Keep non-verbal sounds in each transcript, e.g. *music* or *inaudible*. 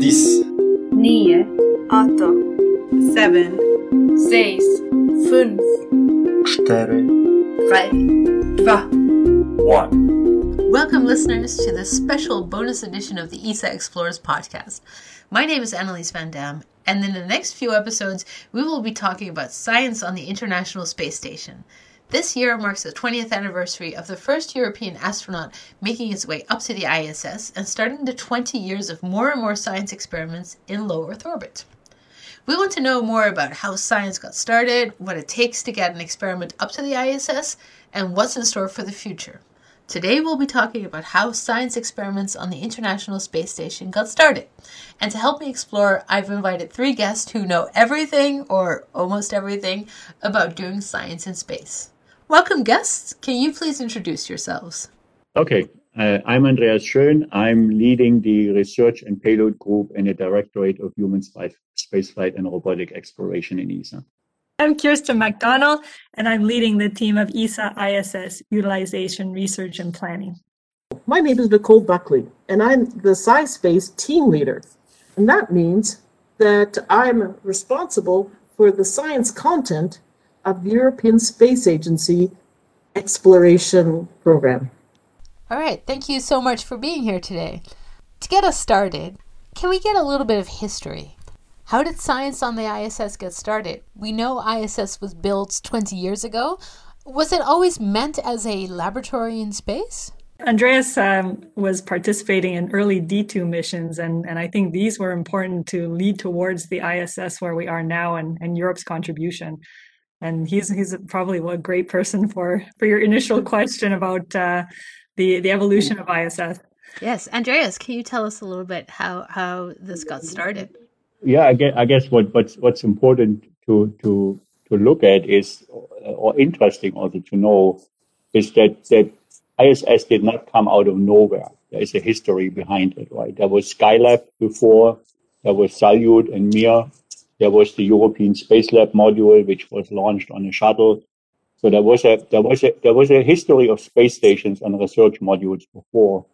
10, nio, åtta, seven, seis, fünf, 4, drei, dva. 1. Welcome, listeners, to this special bonus edition of the ESA Explorers podcast. My name is Annelies Van Dam, and in the next few episodes, we will be talking about science on the International Space Station. This year marks the 20th anniversary of the first European astronaut making his way up to the ISS and starting the 20 years of more and more science experiments in low Earth orbit. We want to know more about how science got started, what it takes to get an experiment up to the ISS, and what's in store for the future. Today we'll be talking about how science experiments on the International Space Station got started. And to help me explore, I've invited three guests who know everything, or almost everything, about doing science in space. Welcome, guests. Can you please introduce yourselves? Okay, uh, I'm Andreas Schön. I'm leading the research and payload group in the Directorate of Human Space Spaceflight and Robotic Exploration in ESA. I'm Kirsten McDonald, and I'm leading the team of ESA ISS Utilization Research and Planning. My name is Nicole Buckley, and I'm the SciSpace team leader. And that means that I'm responsible for the science content of the European Space Agency Exploration Program. All right, thank you so much for being here today. To get us started, can we get a little bit of history? How did science on the ISS get started? We know ISS was built 20 years ago. Was it always meant as a laboratory in space? Andreas um, was participating in early D2 missions, and, and I think these were important to lead towards the ISS where we are now and, and Europe's contribution. And he's he's probably a great person for, for your initial question about uh, the, the evolution of ISS. Yes, Andreas, can you tell us a little bit how, how this got started? Yeah, I guess, I guess what, what's, what's important to, to, to look at is, or interesting also to know, is that, that ISS did not come out of nowhere. There is a history behind it, right? There was Skylab before, there was Salyut and Mir, there was the European Spacelab module, which was launched on a shuttle. So there was a there was a there was a history of space stations and research modules before.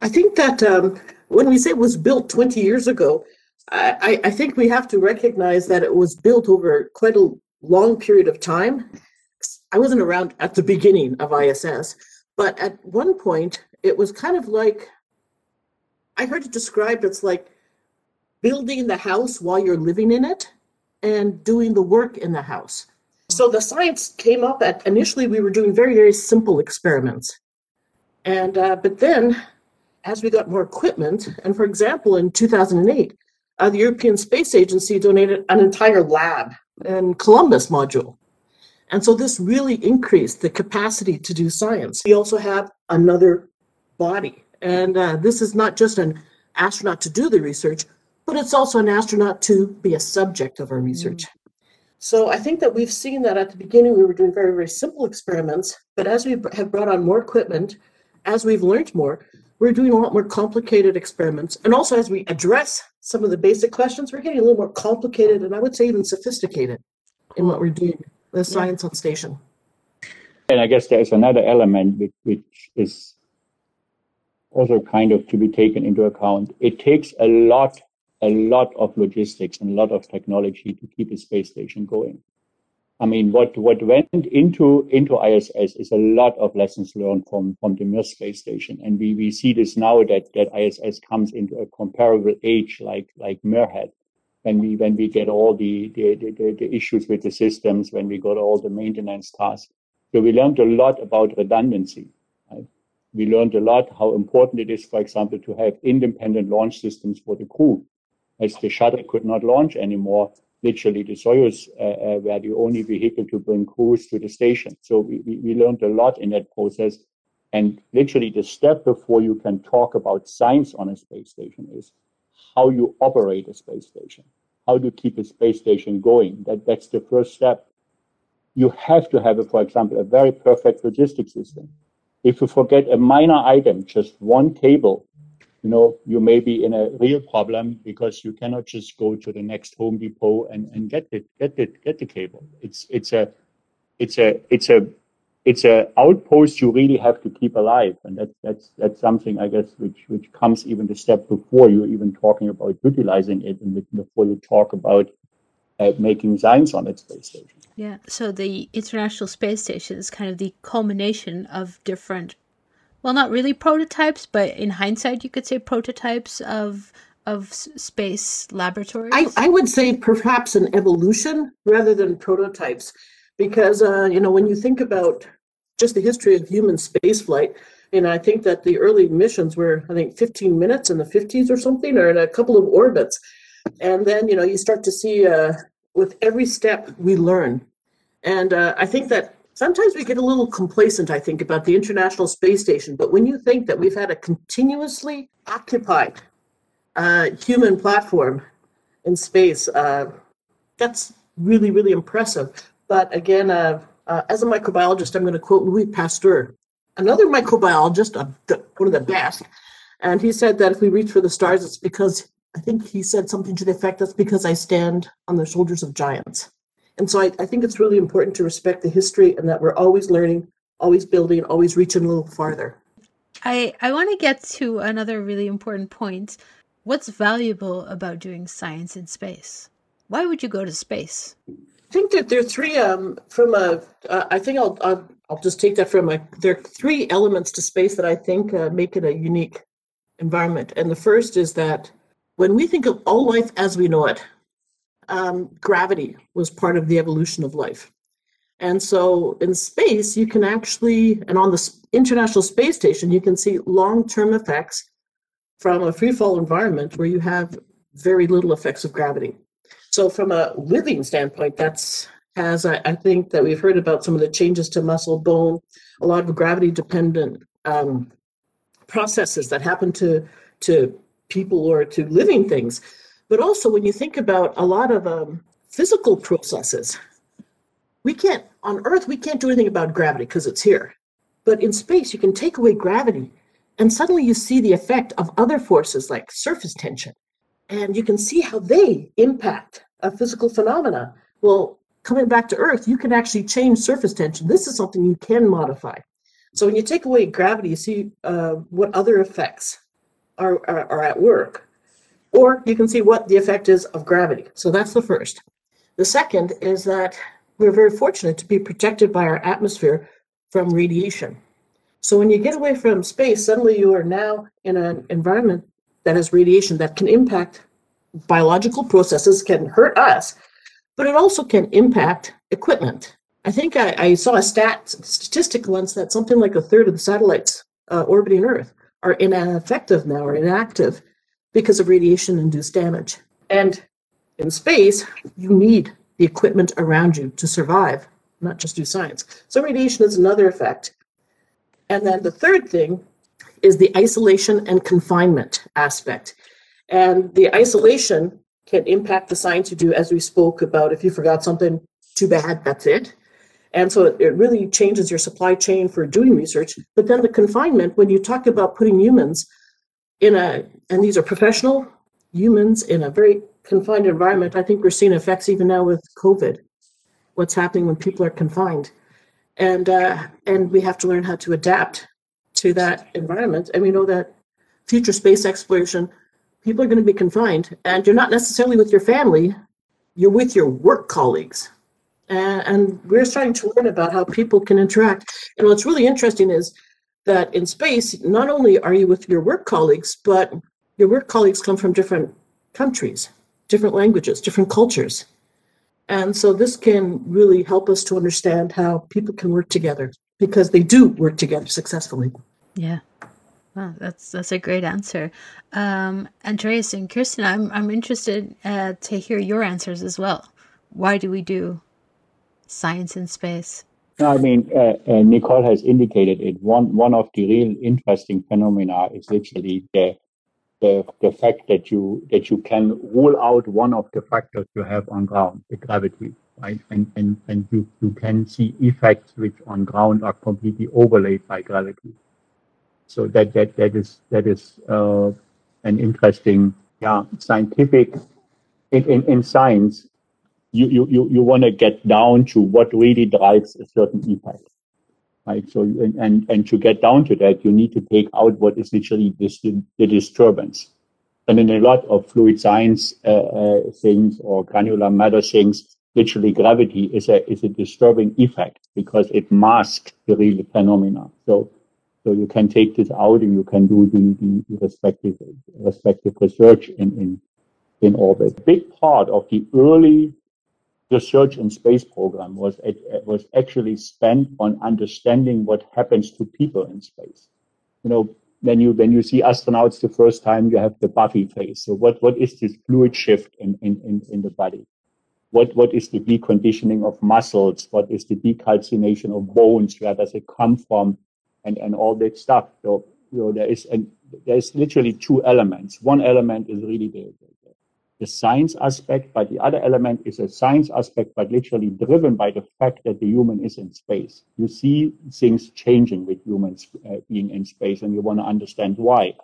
I think that um, when we say it was built 20 years ago, I, I think we have to recognize that it was built over quite a long period of time. I wasn't around at the beginning of ISS, but at one point it was kind of like I heard it described it's like building the house while you're living in it and doing the work in the house. So the science came up at initially we were doing very very simple experiments, and uh, but then as we got more equipment, and for example in 2008, uh, the European Space Agency donated an entire lab and Columbus module. And so this really increased the capacity to do science. We also have another body, and uh, this is not just an astronaut to do the research, but it's also an astronaut to be a subject of our mm-hmm. research. So I think that we've seen that at the beginning we were doing very, very simple experiments, but as we have brought on more equipment, as we've learned more, we're doing a lot more complicated experiments. And also as we address some of the basic questions, we're getting a little more complicated and I would say even sophisticated in what we're doing, the science on station. And I guess there's another element which, which is also kind of to be taken into account. It takes a lot a lot of logistics and a lot of technology to keep a space station going. I mean, what, what went into, into ISS is a lot of lessons learned from, from the Mir space station. And we, we see this now that, that ISS comes into a comparable age like, like Mir had. When we, when we get all the, the, the, the issues with the systems, when we got all the maintenance tasks. So we learned a lot about redundancy. Right? We learned a lot how important it is, for example, to have independent launch systems for the crew as the shuttle could not launch anymore. Literally, the Soyuz uh, uh, were the only vehicle to bring crews to the station. So we, we, learned a lot in that process. And literally, the step before you can talk about science on a space station is how you operate a space station, how to keep a space station going. That, that's the first step. You have to have, a, for example, a very perfect logistics system. If you forget a minor item, just one cable, you know, you may be in a real problem because you cannot just go to the next Home Depot and, and get it, get it, get the cable. It's it's a it's a it's a it's a outpost you really have to keep alive, and that's that's that's something I guess which which comes even the step before you're even talking about utilizing it, and before you talk about uh, making science on its space station. Yeah. So the International Space Station is kind of the culmination of different, well, not really prototypes, but in hindsight, you could say prototypes of of space laboratories. I, I would say perhaps an evolution rather than prototypes, because uh, you know when you think about just the history of human spaceflight, and I think that the early missions were I think 15 minutes in the 50s or something, or in a couple of orbits, and then you know you start to see uh, with every step we learn, and uh, I think that sometimes we get a little complacent. I think about the International Space Station, but when you think that we've had a continuously occupied uh, human platform in space, uh, that's really really impressive. But again, uh, uh, as a microbiologist, I'm going to quote Louis Pasteur, another microbiologist, one of the best, and he said that if we reach for the stars, it's because I think he said something to the effect that's because I stand on the shoulders of giants. And so I, I think it's really important to respect the history and that we're always learning, always building, always reaching a little farther. I, I want to get to another really important point. What's valuable about doing science in space? Why would you go to space? I think that there are three um, from a. Uh, I think I'll, I'll, I'll just take that from a. There are three elements to space that I think uh, make it a unique environment, and the first is that when we think of all life as we know it, um, gravity was part of the evolution of life. And so in space, you can actually, and on the International Space Station, you can see long term effects from a free fall environment where you have very little effects of gravity. So, from a living standpoint, that's as I, I think that we've heard about some of the changes to muscle, bone, a lot of gravity dependent um, processes that happen to to people or to living things. But also, when you think about a lot of um, physical processes, we can't, on Earth, we can't do anything about gravity because it's here. But in space, you can take away gravity, and suddenly you see the effect of other forces like surface tension. And you can see how they impact a physical phenomena. Well, coming back to Earth, you can actually change surface tension. This is something you can modify. So when you take away gravity, you see uh, what other effects are, are, are at work. Or you can see what the effect is of gravity. So that's the first. The second is that we're very fortunate to be protected by our atmosphere from radiation. So when you get away from space, suddenly you are now in an environment that has radiation that can impact biological processes, can hurt us, but it also can impact equipment. I think I, I saw a stat statistic once that something like a third of the satellites uh, orbiting Earth are ineffective now or inactive because of radiation induced damage. And in space, you need the equipment around you to survive, not just do science. So, radiation is another effect. And then the third thing is the isolation and confinement aspect. And the isolation can impact the science you do, as we spoke about. If you forgot something, too bad, that's it. And so it, really changes your supply chain for doing research. But then the confinement, when you talk about putting humans in a, and these are professional humans in a very confined environment, I think we're seeing effects even now with COVID. What's happening when people are confined, and uh, and we have to learn how to adapt to that environment. And we know that future space exploration, people are going to be confined, and you're not necessarily with your family; you're with your work colleagues and, and we're starting to learn about how people can interact. And what's really interesting is that in space, not only are you with your work colleagues, but your work colleagues come from different countries, different languages, different cultures. And so this can really help us to understand how people can work together because they do work together successfully. Yeah. Wow, that's that's a great answer. Um, Andreas and Kirsten, I'm I'm interested uh, to hear your answers as well. Why do we do science in space? I mean, uh, uh, Nicole has indicated it. One one of the real interesting phenomena is literally the, the the fact that you that you can rule out one of the factors you have on ground, the gravity, right? And and and you you can see effects which on ground are completely overlaid by gravity. So that that that is that is uh, an interesting, yeah, scientific. In, in, in science, you, you, you, you want to get down to what really drives a certain effect. right? So, and, and, and to get down to that, you need to take out what is literally this, the disturbance. And in a lot of fluid science uh, uh, things or granular matter things, literally gravity is a is a disturbing effect because it masks the real phenomena. So so you can take this out and you can do the, the respective respective research in, in in orbit. A big part of the early research and space program was it, was actually spent on understanding what happens to people in space. You know, when you when you see astronauts the first time, you have the puffy face. So what what is this fluid shift in in in, in the body? What what is the deconditioning of muscles? What is the decalcination of bones? Where does it come from? And and all that stuff. So you know there is and there is literally two elements. One element is really the, the science aspect, but the other element is a science aspect, but literally driven by the fact that the human is in space. You see things changing with humans uh, being in space, and you want to understand why.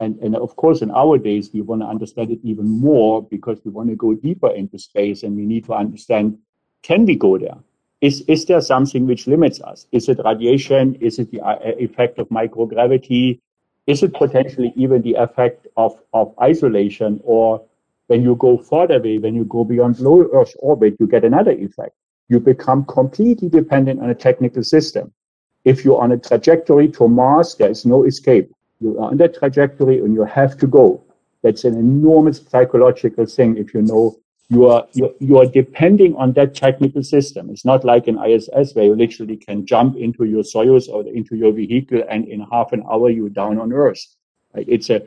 And, and of course, in our days, we want to understand it even more because we want to go deeper into space and we need to understand can we go there? Is, is there something which limits us? Is it radiation? Is it the uh, effect of microgravity? Is it potentially even the effect of, of isolation or when you go further away, when you go beyond low Earth orbit, you get another effect. You become completely dependent on a technical system. If you're on a trajectory to Mars, there is no escape. You are on that trajectory and you have to go. That's an enormous psychological thing if you know you are you, you are depending on that technical system. It's not like an ISS where you literally can jump into your Soyuz or into your vehicle and in half an hour you're down on Earth. It's a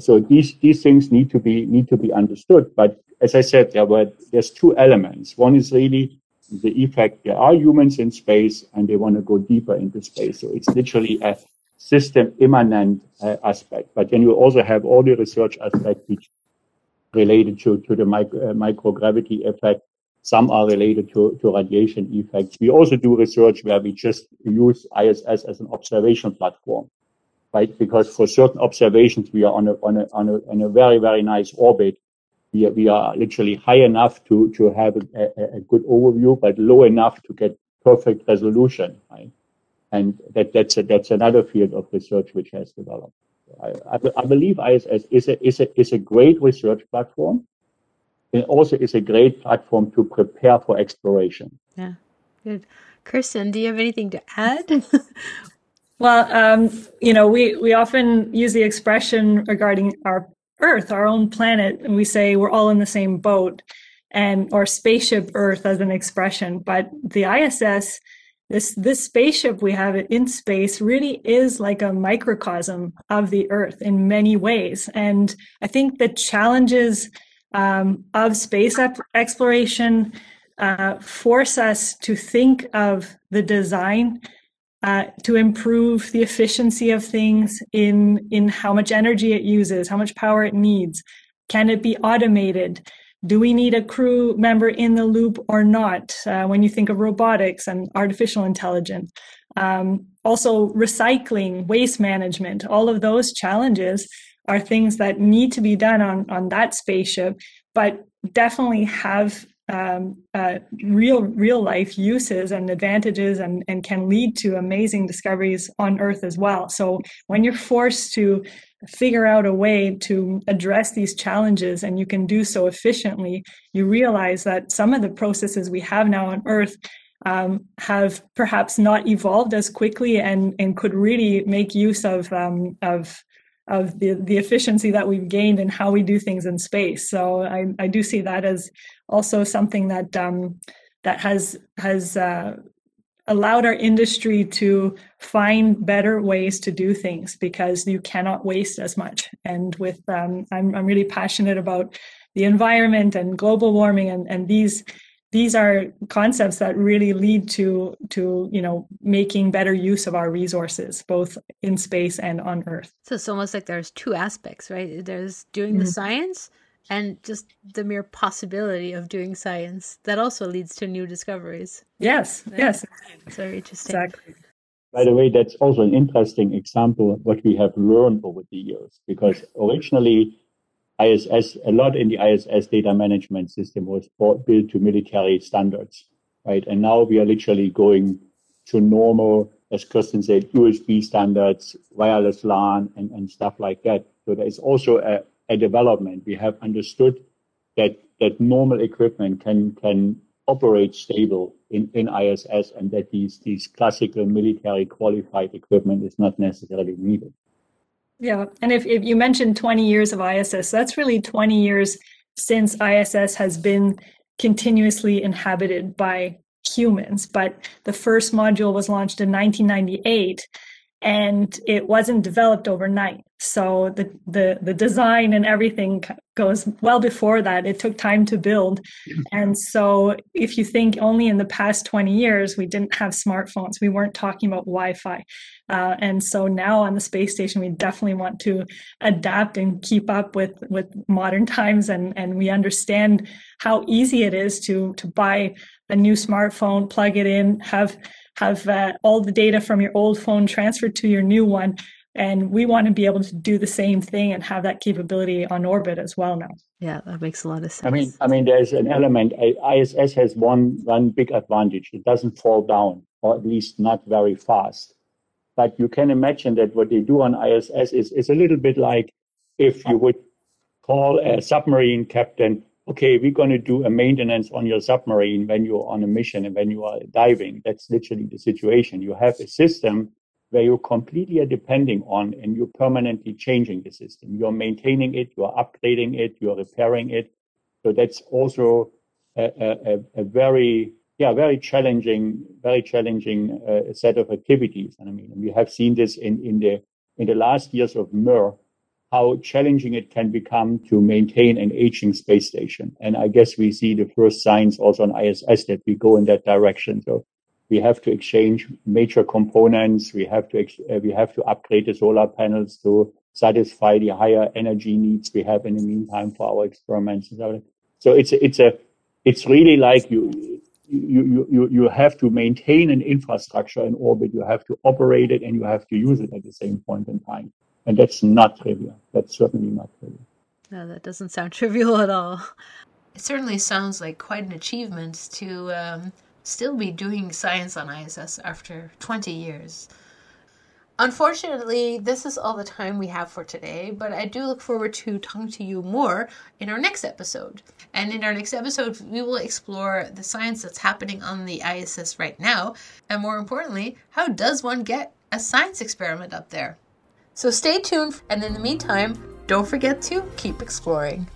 so these these things need to be need to be understood. But as I said, there were there's two elements. One is really the effect. There are humans in space, and they want to go deeper into space. So it's literally a system immanent uh, aspect. But then you also have all the research aspects which related to to the micro, uh, microgravity effect. Some are related to, to radiation effects. We also do research where we just use ISS as an observation platform right? Because for certain observations, we are on a, on a, on a, on a very, very nice orbit. We are, we are literally high enough to, to have a, a good overview, but low enough to get perfect resolution, right? And that, that's a, that's another field of research which has developed. I, I, I believe ISS is a, is a, is a great research platform. It also is a great platform to prepare for exploration. Yeah, good. Kirsten, do you have anything to add? *laughs* Well, um, you know, we, we often use the expression regarding our Earth, our own planet, and we say we're all in the same boat, and or spaceship Earth as an expression. But the ISS, this this spaceship we have in space, really is like a microcosm of the Earth in many ways. And I think the challenges um, of space exploration uh, force us to think of the design uh, to improve the efficiency of things in in how much energy it uses, how much power it needs. Can it be automated? Do we need a crew member in the loop or not? Uh, when you think of robotics and artificial intelligence, um, also recycling, waste management, all of those challenges are things that need to be done on on that spaceship, but definitely have um, uh, real real life uses and advantages and, and can lead to amazing discoveries on earth as well. So when you're forced to figure out a way to address these challenges and you can do so efficiently you realize that some of the processes we have now on earth um, have perhaps not evolved as quickly and, and could really make use of um, of of the, the efficiency that we've gained and how we do things in space. So I, I do see that as also something that um, that has has uh, allowed our industry to find better ways to do things because you cannot waste as much. And with um, I'm I'm really passionate about the environment and global warming and and these these are concepts that really lead to to you know making better use of our resources both in space and on earth. So it's almost like there's two aspects right? There's doing mm-hmm. the science and just the mere possibility of doing science that also leads to new discoveries. Yes right? yes. It's very interesting. Exactly. By the way that's also an interesting example of what we have learned over the years because originally ISS, a lot in the ISS data management system was built to military standards, right? And now we are literally going to normal, as Kirsten said, USB standards, wireless LAN, and, and stuff like that. So there is also a, a development. We have understood that that normal equipment can can operate stable in, in ISS and that these these classical military qualified equipment is not necessarily needed. Yeah, and if, if you mentioned 20 years of ISS, that's really 20 years since ISS has been continuously inhabited by humans. But the first module was launched in 1998 and it wasn't developed overnight. So the, the, the design and everything goes well before that. It took time to build. *clears throat* And so if you think only in the past 20 years, we didn't have smartphones, we weren't talking about Wi Fi. Uh, and so now on the space station, we definitely want to adapt and keep up with, with modern *laughs* times. And, and we understand how easy it is to, to buy a new smartphone, plug it in, have have uh, all the data from your old phone transferred to your new one. And we want to be able to do the same thing and have that capability on orbit as well now. Yeah, that makes a lot of sense. I mean, I mean, there's an element. ISS has one one big advantage. It doesn't fall down, or at least not very fast. But you can imagine that what they do on ISS is is a little bit like if you would call a submarine captain okay, we're going to do a maintenance on your submarine when you're on a mission and when you are diving. That's literally the situation. You have a system where you completely are depending on and you're permanently changing the system. You're maintaining it, you're upgrading it, you're repairing it. So that's also a, a, a very, yeah, very challenging, very challenging uh, set of activities. And I mean, we have seen this in, in the, in the last years of Mir how challenging it can become to maintain an aging space station. And I guess we see the first signs also on ISS that we go in that direction. So we have to exchange major components. We have to uh, we have to upgrade the solar panels to satisfy the higher energy needs we have in the meantime for our experiments. So it's it's a it's really like you you you you have to maintain an infrastructure in orbit. You have to operate it and you have to use it at the same point in time. And that's not trivial. That's certainly not trivial. No, that doesn't sound *laughs* trivial at all. It certainly sounds like quite an achievement to um, still be doing science on ISS after 20 years. Unfortunately, this is all the time we have for today, but I do look forward to talking to you more in our next episode. And in our next episode, we will explore the science that's happening on the ISS right now, and more importantly, how does one get a science experiment up there? So stay tuned, and in the meantime, don't forget to keep exploring.